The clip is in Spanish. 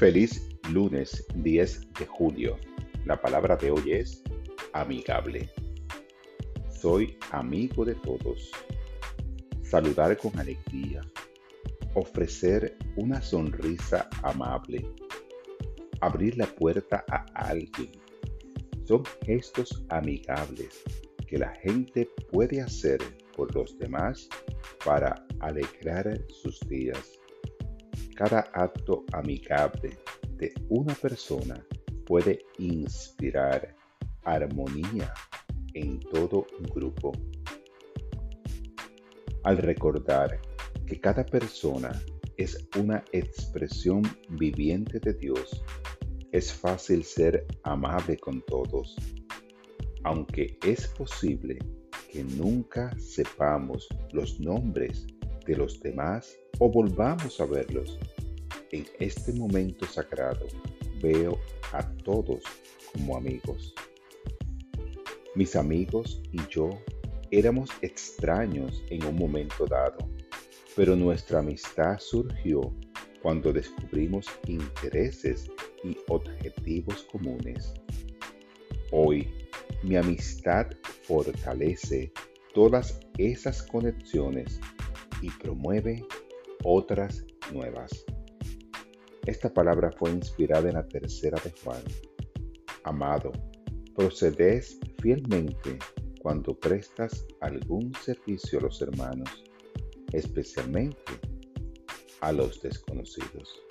Feliz lunes 10 de julio. La palabra de hoy es amigable. Soy amigo de todos. Saludar con alegría. Ofrecer una sonrisa amable. Abrir la puerta a alguien. Son gestos amigables que la gente puede hacer por los demás para alegrar sus días. Cada acto amigable de una persona puede inspirar armonía en todo grupo. Al recordar que cada persona es una expresión viviente de Dios, es fácil ser amable con todos, aunque es posible que nunca sepamos los nombres de los demás o volvamos a verlos. En este momento sagrado veo a todos como amigos. Mis amigos y yo éramos extraños en un momento dado, pero nuestra amistad surgió cuando descubrimos intereses y objetivos comunes. Hoy, mi amistad fortalece todas esas conexiones y promueve otras nuevas. Esta palabra fue inspirada en la tercera de Juan. Amado, procedes fielmente cuando prestas algún servicio a los hermanos, especialmente a los desconocidos.